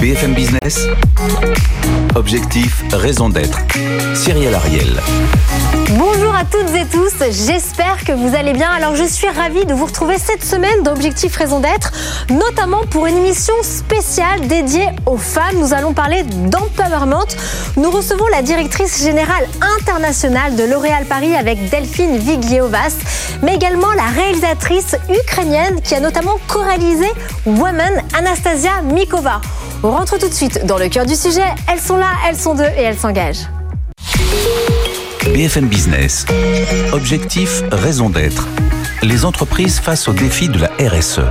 BFM Business. Objectif, raison d'être. Cyril Ariel. À toutes et tous, j'espère que vous allez bien. Alors je suis ravie de vous retrouver cette semaine d'Objectif Raison d'être, notamment pour une émission spéciale dédiée aux femmes. Nous allons parler d'empowerment. Nous recevons la directrice générale internationale de L'Oréal Paris avec Delphine Vigliovas, mais également la réalisatrice ukrainienne qui a notamment co-réalisé Woman Anastasia Mikova. On rentre tout de suite dans le cœur du sujet. Elles sont là, elles sont deux et elles s'engagent. BFM Business. Objectif, raison d'être. Les entreprises face aux défis de la RSE.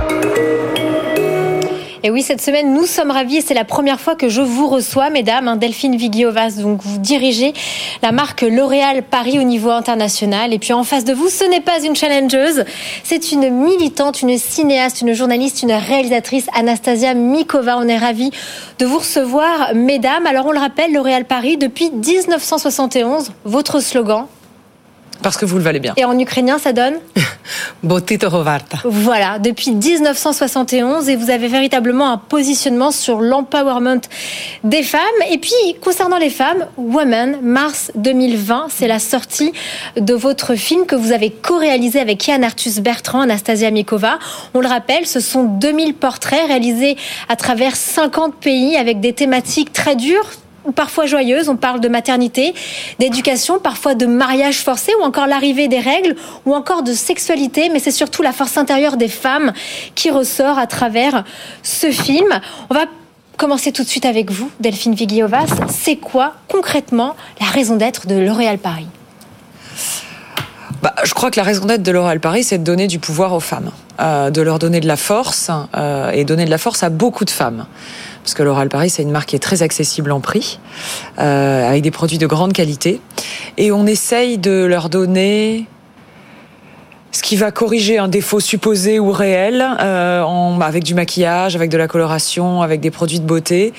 Et oui, cette semaine, nous sommes ravis c'est la première fois que je vous reçois, mesdames. Hein, Delphine Vigliovas, donc vous dirigez la marque L'Oréal Paris au niveau international. Et puis en face de vous, ce n'est pas une challengeuse, c'est une militante, une cinéaste, une journaliste, une réalisatrice, Anastasia Mikova. On est ravis de vous recevoir, mesdames. Alors on le rappelle, L'Oréal Paris, depuis 1971, votre slogan, parce que vous le valez bien. Et en ukrainien, ça donne Botito Rovarta. Voilà, depuis 1971, et vous avez véritablement un positionnement sur l'empowerment des femmes. Et puis, concernant les femmes, Women, mars 2020, c'est la sortie de votre film que vous avez co-réalisé avec Yann Arthus Bertrand, Anastasia Mikova. On le rappelle, ce sont 2000 portraits réalisés à travers 50 pays avec des thématiques très dures, ou parfois joyeuse. On parle de maternité, d'éducation, parfois de mariage forcé ou encore l'arrivée des règles ou encore de sexualité. Mais c'est surtout la force intérieure des femmes qui ressort à travers ce film. On va commencer tout de suite avec vous, Delphine Vigliovas. C'est quoi concrètement la raison d'être de L'Oréal Paris? Bah, je crois que la raison d'être de L'Oréal Paris, c'est de donner du pouvoir aux femmes, euh, de leur donner de la force euh, et donner de la force à beaucoup de femmes parce que l'Oral Paris, c'est une marque qui est très accessible en prix, euh, avec des produits de grande qualité. Et on essaye de leur donner ce qui va corriger un défaut supposé ou réel, euh, en, avec du maquillage, avec de la coloration, avec des produits de beauté,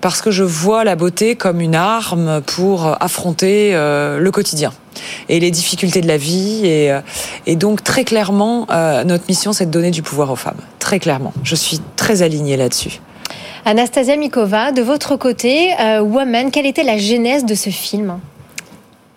parce que je vois la beauté comme une arme pour affronter euh, le quotidien et les difficultés de la vie. Et, euh, donc très clairement, notre mission, c'est de donner du pouvoir aux femmes. Très clairement, je suis très alignée là-dessus. Anastasia Mikova, de votre côté, Woman, quelle était la genèse de ce film?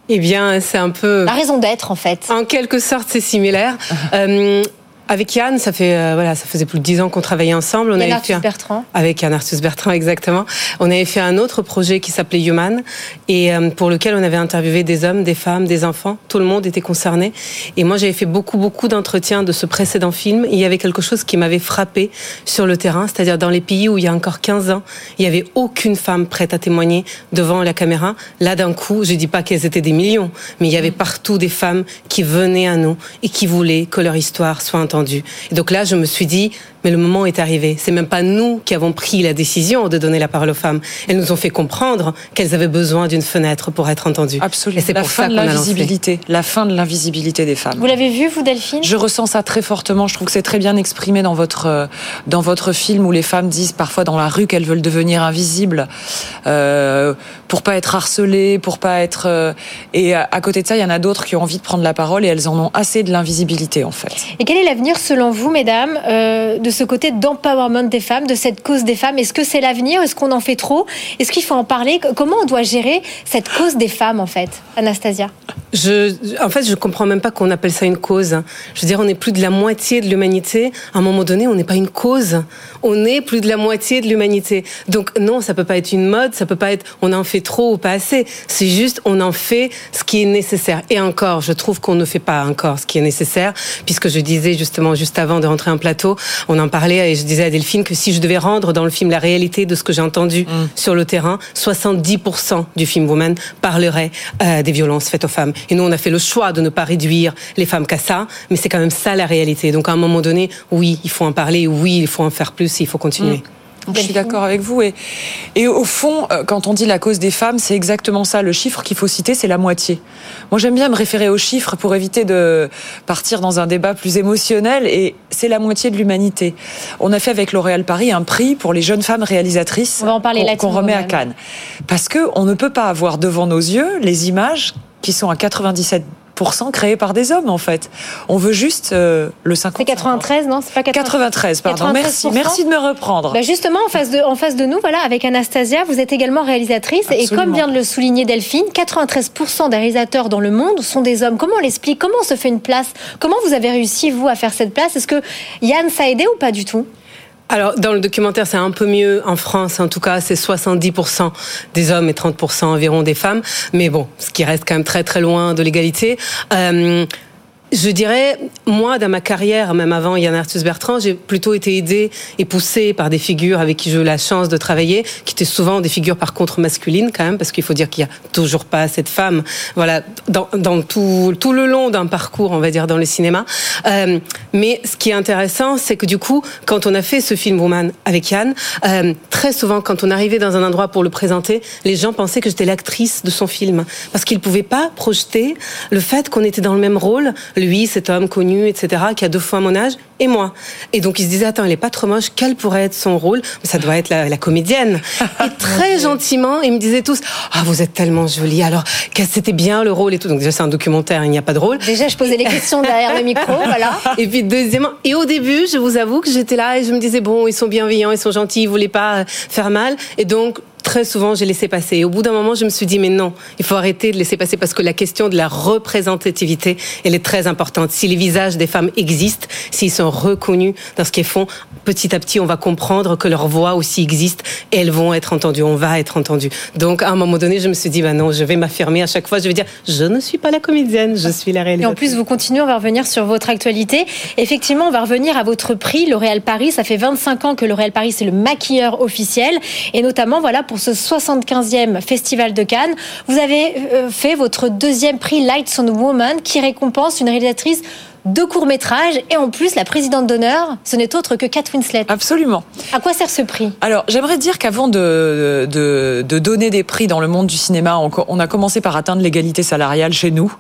Eh bien, c'est un peu... La raison d'être, en fait. En quelque sorte, c'est similaire. euh, avec Yann, ça fait euh, voilà, ça faisait plus de dix ans qu'on travaillait ensemble. On Yann avait fait un... Bertrand. Avec Yann Arthus Bertrand, exactement. On avait fait un autre projet qui s'appelait Human et euh, pour lequel on avait interviewé des hommes, des femmes, des enfants. Tout le monde était concerné. Et moi, j'avais fait beaucoup beaucoup d'entretiens de ce précédent film. il y avait quelque chose qui m'avait frappé sur le terrain, c'est-à-dire dans les pays où il y a encore 15 ans, il y avait aucune femme prête à témoigner devant la caméra. Là, d'un coup, je dis pas qu'elles étaient des millions, mais il y avait partout des femmes qui venaient à nous et qui voulaient que leur histoire soit et donc là, je me suis dit, mais le moment est arrivé. C'est même pas nous qui avons pris la décision de donner la parole aux femmes. Elles nous ont fait comprendre qu'elles avaient besoin d'une fenêtre pour être entendues. Absolument. Et c'est pour fin ça de l'invisibilité, la fin de l'invisibilité des femmes. Vous l'avez vu, vous, Delphine? Je ressens ça très fortement. Je trouve que c'est très bien exprimé dans votre euh, dans votre film où les femmes disent parfois dans la rue qu'elles veulent devenir invisibles euh, pour pas être harcelées, pour pas être. Euh, et à, à côté de ça, il y en a d'autres qui ont envie de prendre la parole et elles en ont assez de l'invisibilité en fait. Et quel est l'avenir selon vous, mesdames, euh, de ce côté d'empowerment des femmes, de cette cause des femmes Est-ce que c'est l'avenir? Est-ce qu'on en fait trop? Est-ce qu'il faut en parler? Comment on doit gérer cette cause des femmes, en fait, Anastasia? En fait, je comprends même pas qu'on appelle ça une cause. Je veux dire, on est plus de la moitié de l'humanité. À un moment donné, on n'est pas une cause. On est plus de la moitié de l'humanité. Donc non, ça peut pas être une mode, ça peut pas être on en fait trop ou pas assez. C'est juste on en fait ce qui est nécessaire. Et encore, je trouve qu'on ne fait pas encore ce qui est nécessaire, puisque je disais justement juste avant de rentrer en plateau, on en parlait et je disais à Delphine que si je devais rendre dans le film la réalité de ce que j'ai entendu mm. sur le terrain, 70% du film Woman parlerait euh, des violences faites aux femmes. Et nous, on a fait le choix de ne pas réduire les femmes qu'à ça, mais c'est quand même ça la réalité. Donc à un moment donné, oui, il faut en parler, oui, il faut en faire plus, il faut continuer. Je suis d'accord avec vous. Et, et au fond, euh, quand on dit la cause des femmes, c'est exactement ça. Le chiffre qu'il faut citer, c'est la moitié. Moi, j'aime bien me référer aux chiffres pour éviter de partir dans un débat plus émotionnel. Et c'est la moitié de l'humanité. On a fait avec L'Oréal Paris un prix pour les jeunes femmes réalisatrices qu'on remet à Cannes. Parce que on ne peut pas avoir devant nos yeux les images qui sont à 97 50% créés par des hommes en fait. On veut juste euh, le 50. C'est 93, non C'est pas 93, pardon. Merci, merci de me reprendre. Bah justement, en face de, en face de nous, voilà, avec Anastasia, vous êtes également réalisatrice et comme vient de le souligner Delphine, 93% des réalisateurs dans le monde sont des hommes. Comment on l'explique? Comment on se fait une place? Comment vous avez réussi vous à faire cette place? Est-ce que Yann ça a aidé ou pas du tout? Alors, dans le documentaire, c'est un peu mieux. En France, en tout cas, c'est 70% des hommes et 30% environ des femmes. Mais bon, ce qui reste quand même très très loin de l'égalité. Euh, je dirais, moi, dans ma carrière, même avant Yann Arthus Bertrand, j'ai plutôt été aidée et poussée par des figures avec qui j'ai eu la chance de travailler, qui étaient souvent des figures par contre masculines quand même, parce qu'il faut dire qu'il y a toujours pas assez de femmes, voilà, dans, tout, le long d'un parcours, on va dire, dans le cinéma. Euh, mais ce qui est intéressant, c'est que du coup, quand on a fait ce film Woman avec Yann, euh, très souvent, quand on arrivait dans un endroit pour le présenter, les gens pensaient que j'étais l'actrice de son film, parce qu'ils pouvaient pas projeter le fait qu'on était dans le même rôle, lui, cet homme connu, etc., qui a deux fois mon âge, et moi. Et donc il se disait, attends, elle est pas trop moche, quel pourrait être son rôle? Ça doit être la, comédienne. et très gentiment, ils me disaient tous, ah, vous êtes tellement jolie, alors c'était bien le rôle et tout. Donc déjà, c'est un documentaire, il n'y a pas de rôle. Déjà, je posais les questions derrière le micro, voilà. Et puis deuxièmement, et au début, je vous avoue que j'étais là et je me disais, bon, ils sont bienveillants, ils sont gentils, ils voulaient pas faire mal. Et donc, très souvent, j'ai laissé passer. Et au bout d'un moment, je me suis dit, mais non, il faut arrêter de laisser passer parce que la question de la représentativité, elle est très importante. Si les visages des femmes existent, s'ils sont reconnus dans ce qu'elles font, petit à petit, on va comprendre que leur voix aussi existe et elles vont être entendues, on va être entendu. Donc, à un moment donné, je me suis dit, bah non, je vais m'affirmer à chaque fois, je vais dire, je ne suis pas la comédienne, je suis la réalisatrice. Et en plus, vous continuez, on va revenir sur votre actualité. Effectivement, on va revenir à votre prix, L'Oréal Paris. Ça fait 25 ans que L'Oréal Paris, c'est le maquilleur officiel. Et notamment, voilà, pour ce 75e Festival de Cannes. Vous avez euh, fait votre deuxième prix Lights on Woman qui récompense une réalisatrice deux courts-métrages et en plus la présidente d'honneur, ce n'est autre que Kate Winslet. Absolument. À quoi sert ce prix? Alors j'aimerais dire qu'avant de, de, de, donner des prix dans le monde du cinéma, on, a commencé par atteindre l'égalité salariale chez nous.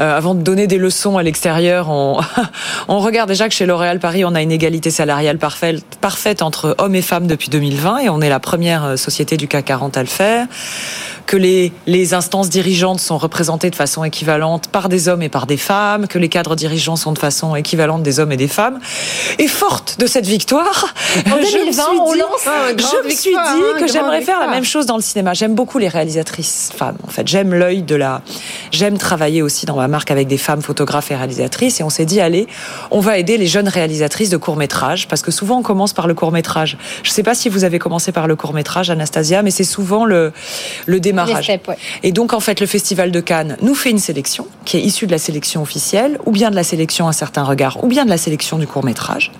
Euh, avant de donner des leçons à l'extérieur, on, on regarde déjà que chez L'Oréal Paris, on a une égalité salariale parfaite, parfaite entre hommes et femmes depuis 2020 et on est la première euh, société du CAC 40 à le faire que les, les instances dirigeantes sont représentées de façon équivalente par des hommes et par des femmes, que les cadres dirigeants sont de façon équivalente des hommes et des femmes. Et forte de cette victoire, en 2020, on lance je me suis dit hein, que j'aimerais faire la même chose dans le cinéma. J'aime beaucoup les réalisatrices femmes. En fait, j'aime l'œil de la. J'aime travailler aussi dans ma marque avec des femmes photographes et réalisatrices. Et on s'est dit, allez, on va aider les jeunes réalisatrices de courts métrages parce que souvent on commence par le court métrage. Je ne sais pas si vous avez commencé par le court métrage, Anastasia, mais c'est souvent le le démarrage et donc, en fait, le Festival de Cannes nous fait une sélection qui est issue de la sélection officielle, ou bien de la sélection Un certain regard, ou bien de la sélection du court métrage.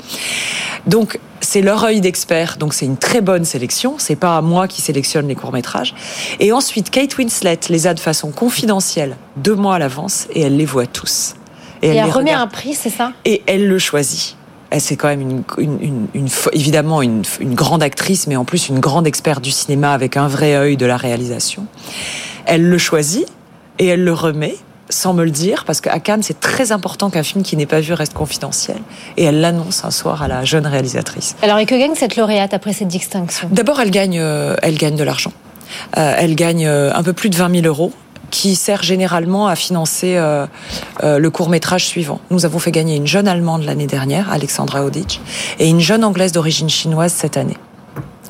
Donc, c'est leur œil d'expert, donc c'est une très bonne sélection. C'est pas à moi qui sélectionne les courts métrages. Et ensuite, Kate Winslet les a de façon confidentielle deux mois à l'avance et elle les voit tous. Et, elle, remet un prix, c'est ça? Et elle le choisit c'est quand même une, évidemment une, grande actrice, mais en plus une grande experte du cinéma avec un vrai œil de la réalisation. Elle le choisit et elle le remet sans me le dire, parce qu'à Cannes, c'est très important qu'un film qui n'est pas vu reste confidentiel. Et elle l'annonce un soir à la jeune réalisatrice. Alors, et que gagne cette lauréate après cette distinction? D'abord, elle gagne, euh, elle gagne de l'argent. Euh, elle gagne euh, un peu plus de 20 000 euros qui sert généralement à financer euh, euh, le court métrage suivant. Nous avons fait gagner une jeune Allemande l'année dernière, Alexandra Odic, et une jeune Anglaise d'origine chinoise cette année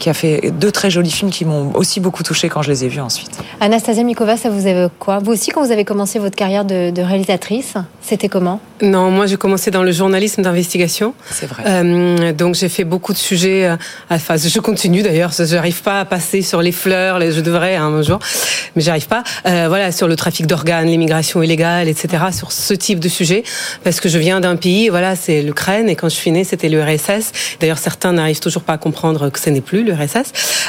qui a fait deux très jolis films qui m'ont aussi beaucoup touché quand je les ai vus ensuite. Anastasia Mikova, ça vous évoque quoi? Vous aussi, quand vous avez commencé votre carrière de, réalisatrice, c'était comment? Non, moi j'ai commencé dans le journalisme d'investigation. C'est vrai. Euh, donc j'ai fait beaucoup de sujets. Euh, enfin, je continue d'ailleurs. Je n'arrive pas à passer sur les fleurs. Je devrais hein, un jour, mais j'arrive pas. Euh, voilà, sur le trafic d'organes, l'immigration illégale, etc. Sur ce type de sujet, parce que je viens d'un pays. Voilà, c'est l'Ukraine et quand je suis née, c'était l'URSS. D'ailleurs, certains n'arrivent toujours pas à comprendre que ce n'est plus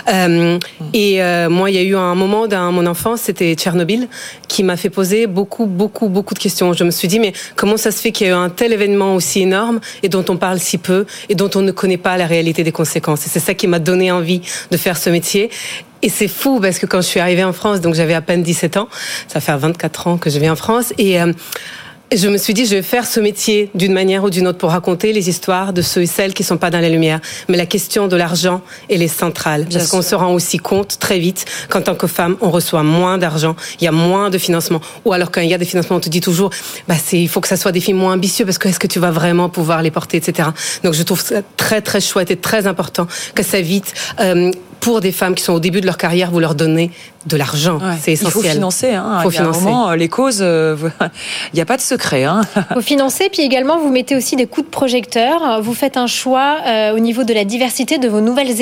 Euh, et euh, moi, il y a eu un moment dans mon enfance, c'était Tchernobyl, qui m'a fait poser beaucoup, beaucoup, beaucoup de questions. Je me suis dit, mais comment ça se fait qu'il y a eu un tel événement aussi énorme et dont on parle si peu et dont on ne connaît pas la réalité des conséquences? Et c'est ça qui m'a donné envie de faire ce métier. Et c'est fou parce que quand je suis arrivée en France, donc j'avais à peine 17 ans, ça fait 24 ans que je vis en France, et euh, je me suis dit, je vais faire ce métier d'une manière ou d'une autre pour raconter les histoires de ceux et celles qui sont pas dans la lumière. Mais la question de l'argent, elle est centrale. parce qu'on se rend aussi compte très vite qu'en tant que femme, on reçoit moins d'argent, il y a moins de financement. Ou alors quand il y a des financements, on te dit toujours, bah il faut que ça soit des films moins ambitieux parce que est-ce que tu vas vraiment pouvoir les porter, etc. Donc je trouve ça très très chouette et très important que ça vite euh, pour des femmes qui sont au début de leur carrière, vous leur donnez de l'argent. C'est essentiel. Il faut financer. Hein. faut financer. Moment, les causes, euh, il n'y a pas de secret. Hein. Il faut financer, puis également vous mettez aussi des coups de projecteur. Vous faites un choix euh, au niveau de la diversité de vos nouvelles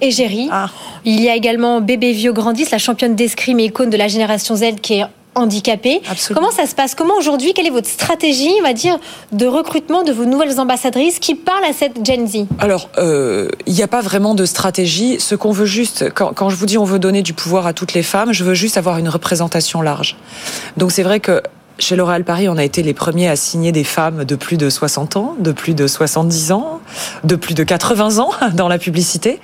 égéries. Ah. Il y a également Bébé Vieux Grandis, la championne d'escrime et icône de la génération Z qui est handicapés. Comment ça se passe Comment aujourd'hui, quelle est votre stratégie, on va dire, de recrutement de vos nouvelles ambassadrices qui parlent à cette Gen Z Alors, euh, il n'y a pas vraiment de stratégie. Ce qu'on veut juste, quand, quand, je vous dis on veut donner du pouvoir à toutes les femmes, je veux juste avoir une représentation large. Donc c'est vrai que chez L'Oréal Paris, on a été les premiers à signer des femmes de plus de 60 ans, de plus de 70 ans, de plus de 80 ans dans la publicité.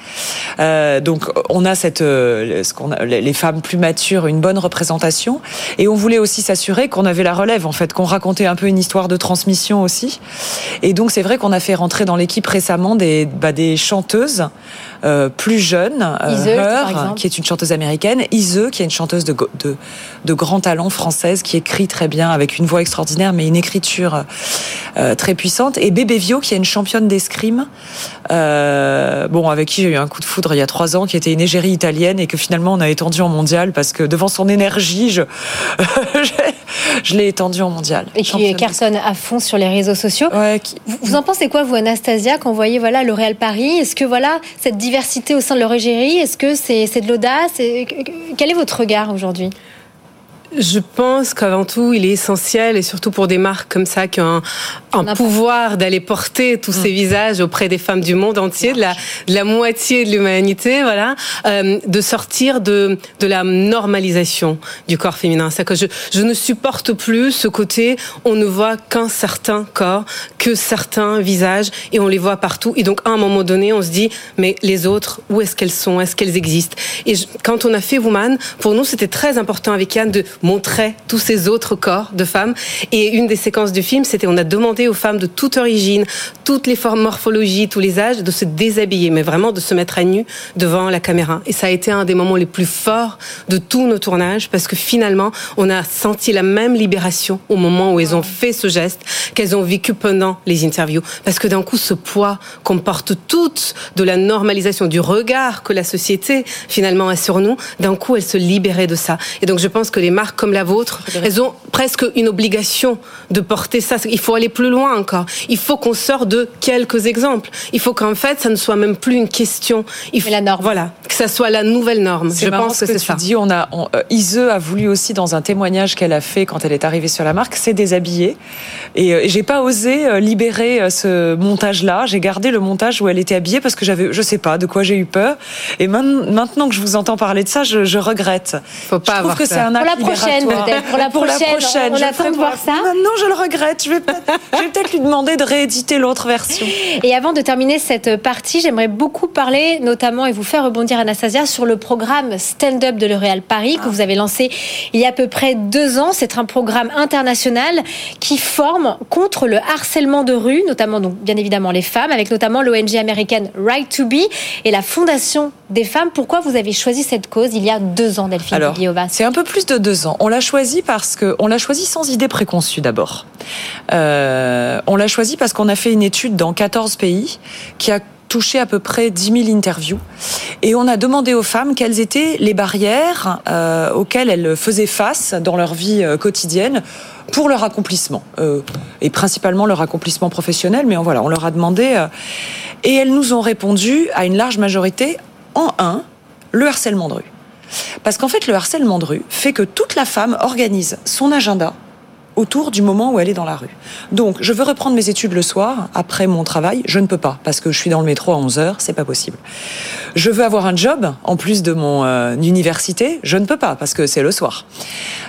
Euh, donc, on a cette, euh, ce qu'on a, les femmes plus matures, une bonne représentation, et on voulait aussi s'assurer qu'on avait la relève, en fait, qu'on racontait un peu une histoire de transmission aussi. Et donc, c'est vrai qu'on a fait rentrer dans l'équipe récemment des, bah, des chanteuses euh, plus jeune, euh, qui est une chanteuse américaine, Ise, qui est une chanteuse de, de, de, grand talent française, qui écrit très bien, avec une voix extraordinaire, mais une écriture euh, très puissante, et Bébé Vio, qui est une championne d'escrime, euh, bon, avec qui j'ai eu un coup de foudre il y a trois ans, qui était une égérie italienne, et que finalement on a étendu en mondial, parce que devant son énergie, je, je l'ai étendu en mondial. Et qui cartonne à fond sur les réseaux sociaux. Ouais, Vous en pensez quoi, vous, Anastasia, quand vous voyez voilà, le Real Paris? Est-ce que voilà, cette diversité diversité au sein de leur égérie Est-ce que c'est de l'audace? Quel est votre regard aujourd'hui? Je pense qu'avant tout, il est essentiel, et surtout pour des marques comme ça qui ont un, pouvoir d'aller porter tous ces mm. visages auprès des femmes du monde entier, de la, de la moitié de l'humanité, voilà, euh, de sortir de, de la normalisation du corps féminin. C'est que je, je ne supporte plus ce côté, on ne voit qu'un certain corps, que certains visages, et on les voit partout. Et donc, à un moment donné, on se dit, mais les autres, où est-ce qu'elles sont? Est-ce qu'elles existent? Et quand on a fait Woman, pour nous, c'était très important avec Yann de montrait tous ces autres corps de femmes. Et une des séquences du film, c'était on a demandé aux femmes de toute origine, toutes les formes morphologies, tous les âges, de se déshabiller, mais vraiment de se mettre à nu devant la caméra. Et ça a été un des moments les plus forts de tous nos tournages, parce que finalement, on a senti la même libération au moment où elles ont fait ce geste qu'elles ont vécu pendant les interviews. Parce que d'un coup, ce poids qu'on porte toutes de la normalisation, du regard que la société finalement a sur nous, d'un coup, elles se libéraient de ça. Et donc, je pense que les marques comme la vôtre, elles ont presque une obligation de porter ça. Il faut aller plus loin encore. Il faut qu'on sorte de quelques exemples. Il faut qu'en fait, ça ne soit même plus une question. Il faut, la norme. Voilà, que ça soit la nouvelle norme. Je pense que, c'est ça. Dis, on a, on, euh, Ise a voulu aussi dans un témoignage qu'elle a fait quand elle est arrivée sur la marque, c'est déshabiller. Et, euh, j'ai pas osé euh, libérer ce montage-là. J'ai gardé le montage où elle était habillée parce que j'avais, je sais pas, de quoi j'ai eu peur. Et maintenant que je vous entends parler de ça, je, je regrette. Faut pas je trouve que c'est un acte pour la prochaine. On, attend de voir ça. Non, je le regrette. Je vais peut-être lui demander de rééditer l'autre version. Et avant de terminer cette partie, j'aimerais beaucoup parler, notamment, et vous faire rebondir, Anastasia, sur le programme Stand Up de L'Oréal Paris que vous avez lancé il y a à peu près deux ans. C'est un programme international qui forme contre le harcèlement de rue, notamment, donc, bien évidemment, les femmes, avec notamment l'ONG américaine Right to Be et la Fondation des femmes. Pourquoi vous avez choisi cette cause il y a deux ans, Delphine Alors, C'est un peu plus de deux ans. On l'a choisi parce que on l'a choisi sans idée préconçue d'abord. Euh, on l'a choisi parce qu'on a fait une étude dans 14 pays qui a touché à peu près 10 000 interviews. Et on a demandé aux femmes quelles étaient les barrières euh, auxquelles elles faisaient face dans leur vie euh, quotidienne pour leur accomplissement. Euh, et principalement leur accomplissement professionnel, mais voilà, on leur a demandé. Euh, et elles nous ont répondu à une large majorité en un, le harcèlement de rue. Parce qu'en fait, le harcèlement de rue fait que toute la femme organise son agenda autour du moment où elle est dans la rue. Donc, je veux reprendre mes études le soir, après mon travail, je ne peux pas, parce que je suis dans le métro à 11 heures, c'est pas possible. Je veux avoir un job, en plus de mon euh, université, je ne peux pas, parce que c'est le soir.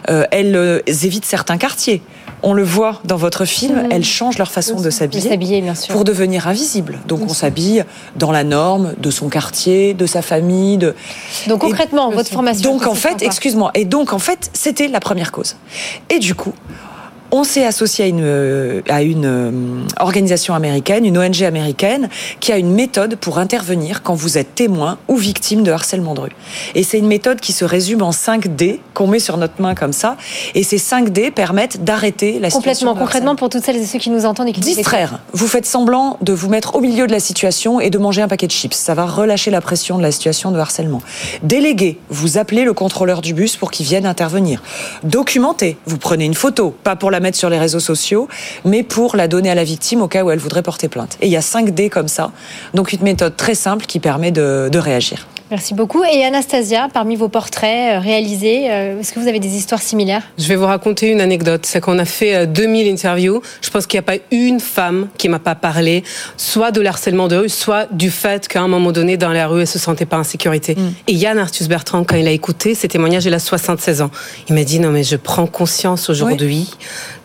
Euh, elles euh, évitent certains quartiers. On le voit dans votre film, mmh. elles changent leur façon de s'habiller pour devenir invisibles. Donc on s'habille dans la norme de son quartier, de sa famille. De... Donc concrètement, votre formation. Donc en fait, excuse-moi, et donc en fait, c'était la première cause. Et du coup, on s'est associé à une, euh, à une euh, organisation américaine, une ONG américaine, qui a une méthode pour intervenir quand vous êtes témoin ou victime de harcèlement de rue. Et c'est une méthode qui se résume en 5 D qu'on met sur notre main comme ça. Et ces 5 D permettent d'arrêter la situation. Complètement, concrètement pour toutes celles et ceux qui nous entendent et qui Distraire. Vous faites semblant de vous mettre au milieu de la situation et de manger un paquet de chips. Ça va relâcher la pression de la situation de harcèlement. Déléguer. Vous appelez le contrôleur du bus pour qu'il vienne intervenir. Documenter. Vous prenez une photo, pas pour la mettre sur les réseaux sociaux, mais pour la donner à la victime au cas où elle voudrait porter plainte. Et il y a 5 D comme ça. Donc une méthode très simple qui permet de, de réagir. Merci beaucoup. Et Anastasia, parmi vos portraits euh, réalisés, euh, est-ce que vous avez des histoires similaires? Je vais vous raconter une anecdote. C'est qu'on a fait 2000 euh, interviews. Je pense qu'il n'y a pas une femme qui m'a pas parlé, soit de l'harcèlement de rue, soit du fait qu'à un moment donné, dans la rue, elle se sentait pas en sécurité. Mm. Et Yann Arthus Bertrand, quand il a écouté ces témoignages, il a 76 ans. Il m'a dit, non, mais je prends conscience aujourd'hui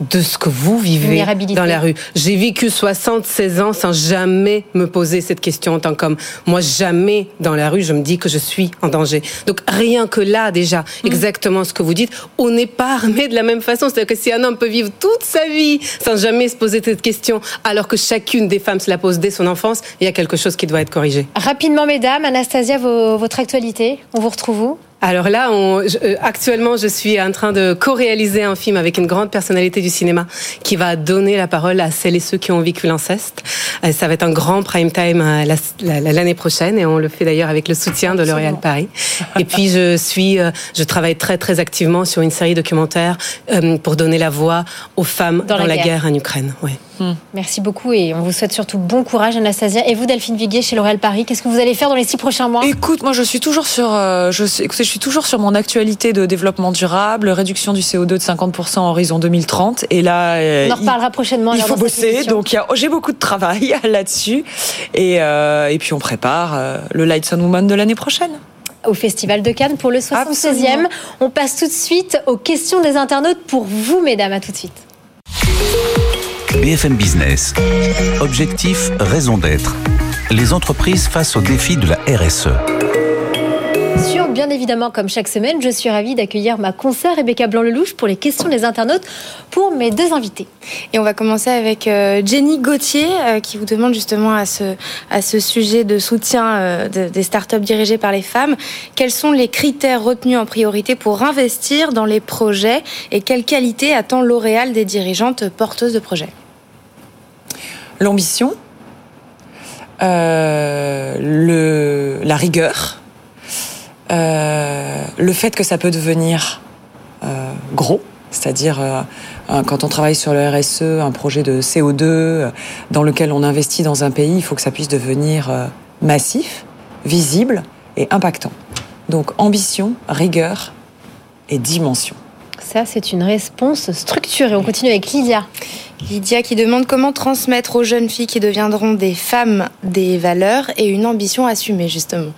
de ce que vous vivez dans la rue. J'ai vécu 76 ans sans jamais me poser cette question en tant qu'homme. Moi, jamais dans la rue, je me dis que je suis en danger. Donc rien que là déjà, mm. exactement ce que vous dites, on n'est pas armé de la même façon. C'est-à-dire que si un homme peut vivre toute sa vie sans jamais se poser cette question, alors que chacune des femmes se la pose dès son enfance, il y a quelque chose qui doit être corrigé. Rapidement, mesdames, Anastasia, votre actualité, on vous retrouve où? Alors là, on, euh, actuellement, je suis en train de co-réaliser un film avec une grande personnalité du cinéma qui va donner la parole à celles et ceux qui ont vécu l'inceste. Euh, ça va être un grand prime time euh, l'année prochaine et on le fait d'ailleurs avec le soutien de L'Oréal Paris. Et puis je suis, je travaille très très activement sur une série documentaire pour donner la voix aux femmes dans, la, guerre. en Ukraine. Ouais. Hmm. Merci beaucoup et on vous souhaite surtout bon courage, Anastasia. Et vous, Delphine Viguier, chez L'Oréal Paris, qu'est-ce que vous allez faire dans les six prochains mois? Écoute, moi, je suis toujours sur, je, écoutez, je suis toujours sur mon actualité de développement durable, réduction du CO2 de 50% en horizon 2030. Et là, on en reparlera prochainement. Il faut bosser, donc j'ai beaucoup de travail là-dessus. Et, euh, et puis on prépare euh, le Lights on Woman de l'année prochaine au Festival de Cannes pour le 76e. On passe tout de suite aux questions des internautes pour vous, mesdames. À tout de suite. BFM Business. Objectif, raison d'être. Les entreprises face aux défis de la RSE. Bien évidemment, comme chaque semaine, je suis ravie d'accueillir ma consoeur Rebecca Blanc-Lelouch pour les questions des internautes pour mes deux invités. Et on va commencer avec euh, Jenny Gauthier euh, qui vous demande justement à ce, à ce sujet de soutien euh, des startups dirigées par les femmes, quels sont les critères retenus en priorité pour investir dans les projets et quelle qualité attend L'Oréal des dirigeantes porteuses de projets? L'ambition, le, la rigueur, euh, le fait que ça peut devenir euh, gros, c'est-à-dire euh, quand on travaille sur le RSE, un projet de CO2 dans lequel on investit dans un pays, il faut que ça puisse devenir massif, visible et impactant. Donc ambition, rigueur et dimension. Ça, c'est une réponse structurée. On continue avec Lydia. Lydia qui demande comment transmettre aux jeunes filles qui deviendront des femmes des valeurs et une ambition assumée, justement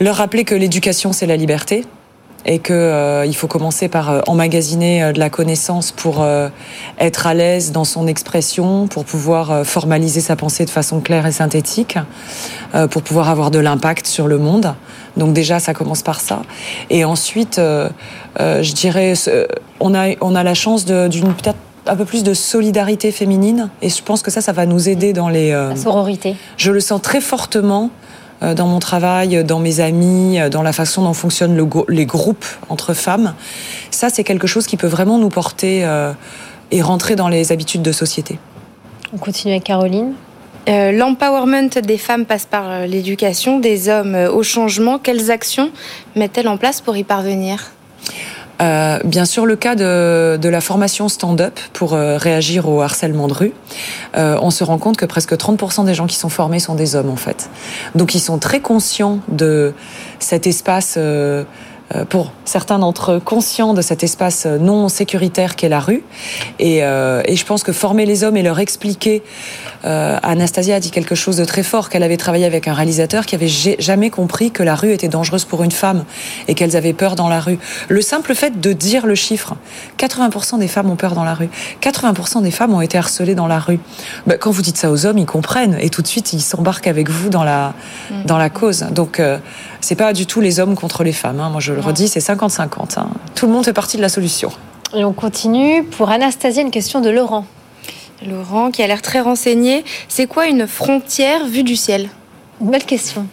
leur rappeler que l'éducation c'est la liberté et que euh, il faut commencer par euh, emmagasiner euh, de la connaissance pour être à l'aise dans son expression, pour pouvoir formaliser sa pensée de façon claire et synthétique, pour pouvoir avoir de l'impact sur le monde. Donc déjà, ça commence par ça. Et ensuite, je dirais, on a on a la chance d'une peut-être un peu plus de solidarité féminine, et je pense que ça, ça va nous aider dans les la sororité. Je le sens très fortement euh, dans mon travail, dans mes amis, euh, dans la façon dont fonctionnent les groupes entre femmes. Ça, c'est quelque chose qui peut vraiment nous porter euh, et rentrer dans les habitudes de société. On continue avec Caroline. L'empowerment des femmes passe par l'éducation des hommes au changement. Quelles actions met-elle en place pour y parvenir? Euh, bien sûr, le cas de, de la formation stand-up pour euh, réagir au harcèlement de rue, euh, on se rend compte que presque 30% des gens qui sont formés sont des hommes en fait. Donc ils sont très conscients de cet espace euh, pour certains d'entre eux conscients de cet espace non sécuritaire qu'est la rue. Et, euh, et, je pense que former les hommes et leur expliquer, euh, Anastasia a dit quelque chose de très fort, qu'elle avait travaillé avec un réalisateur qui avait jamais compris que la rue était dangereuse pour une femme et qu'elles avaient peur dans la rue. Le simple fait de dire le chiffre, 80% des femmes ont peur dans la rue, 80% des femmes ont été harcelées dans la rue. Ben, quand vous dites ça aux hommes, ils comprennent et tout de suite ils s'embarquent avec vous dans la, mm. dans la cause. Donc euh, c'est pas du tout les hommes contre les femmes. Hein. Moi je le redis, c'est 50-50. Hein. Tout le monde fait partie de la solution. Et on continue. Pour Anastasia, une question de Laurent. Laurent, qui a l'air très renseigné. C'est quoi une frontière vue du ciel belle question.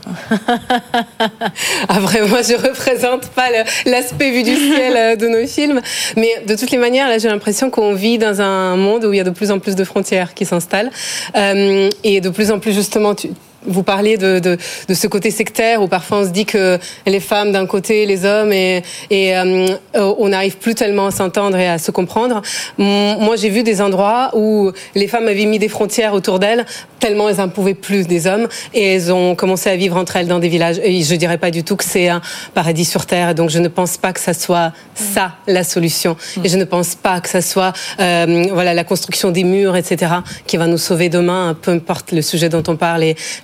ah vraiment, je représente pas l'aspect vu du ciel euh, de nos films, mais de toutes les manières, là, j'ai l'impression qu'on vit dans un monde où il y a de plus en plus de frontières qui s'installent euh, et de plus en plus justement, tu, vous parliez de, ce côté sectaire où parfois on se dit que les femmes d'un côté, les hommes, et, et euh, on n'arrive plus tellement à s'entendre et à se comprendre. Moi, j'ai vu des endroits où les femmes avaient mis des frontières autour d'elles tellement elles n'en pouvaient plus des hommes et elles ont commencé à vivre entre elles dans des villages. Et je dirais pas du tout que c'est un paradis sur terre. Donc je ne pense pas que ça soit ça la solution. Et je ne pense pas que ça soit euh, voilà la construction des murs, etc., qui va nous sauver demain, peu importe le sujet dont on parle.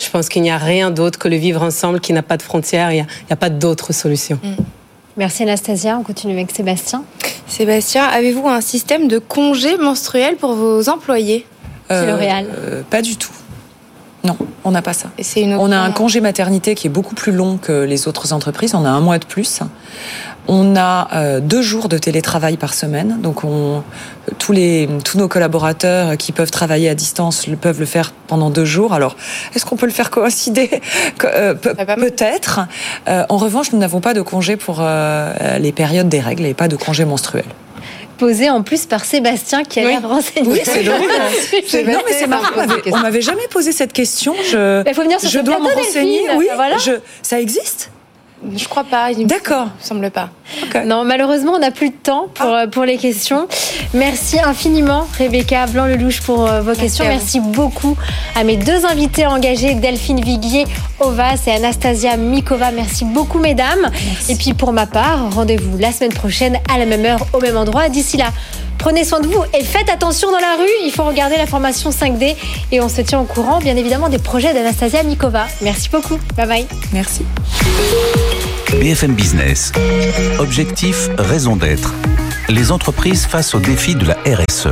Je pense qu'il n'y a rien d'autre que le vivre ensemble qui n'a pas de frontières. Il n'y a, pas d'autre solution. Mm. Merci Anastasia. On continue avec Sébastien. Sébastien, avez-vous un système de congé menstruel pour vos employés? L'Oréal euh, Pas du tout. Non, on n'a pas ça. on a un congé maternité qui est beaucoup plus long que les autres entreprises. On a un mois de plus. On a euh, deux jours de télétravail par semaine, donc on, tous, les, tous nos collaborateurs qui peuvent travailler à distance peuvent le faire pendant deux jours. Alors, est-ce qu'on peut le faire coïncider? Euh, Peut-être. Euh, en revanche, nous n'avons pas de congé pour les périodes des règles et pas de congé menstruel posé en plus par Sébastien qui a l'air renseigné. Oui, c'est drôle. non, mais c'est marrant. On m'avait jamais posé cette question. Je, Il faut venir sur je dois me renseigner. Oui, voilà. je, ça existe? Je crois pas. D'accord. Il me semble pas. Non, malheureusement, on n'a plus de temps pour, ah. pour les questions. Merci infiniment, Rebecca Blanc-Lelouch, pour euh, vos questions. Merci beaucoup à mes deux invités engagés, Delphine Viguier Ovas et Anastasia Mikova. Merci beaucoup, mesdames. Et puis, pour ma part, rendez-vous la semaine prochaine à la même heure, au même endroit. D'ici là, Prenez soin de vous et faites attention dans la rue. Il faut regarder la formation 5D et on se tient au courant, bien évidemment, des projets d'Anastasia Mikova. Merci beaucoup. Bye bye. Merci. BFM Business. Objectif, raison d'être. Les entreprises face aux défis de la RSE.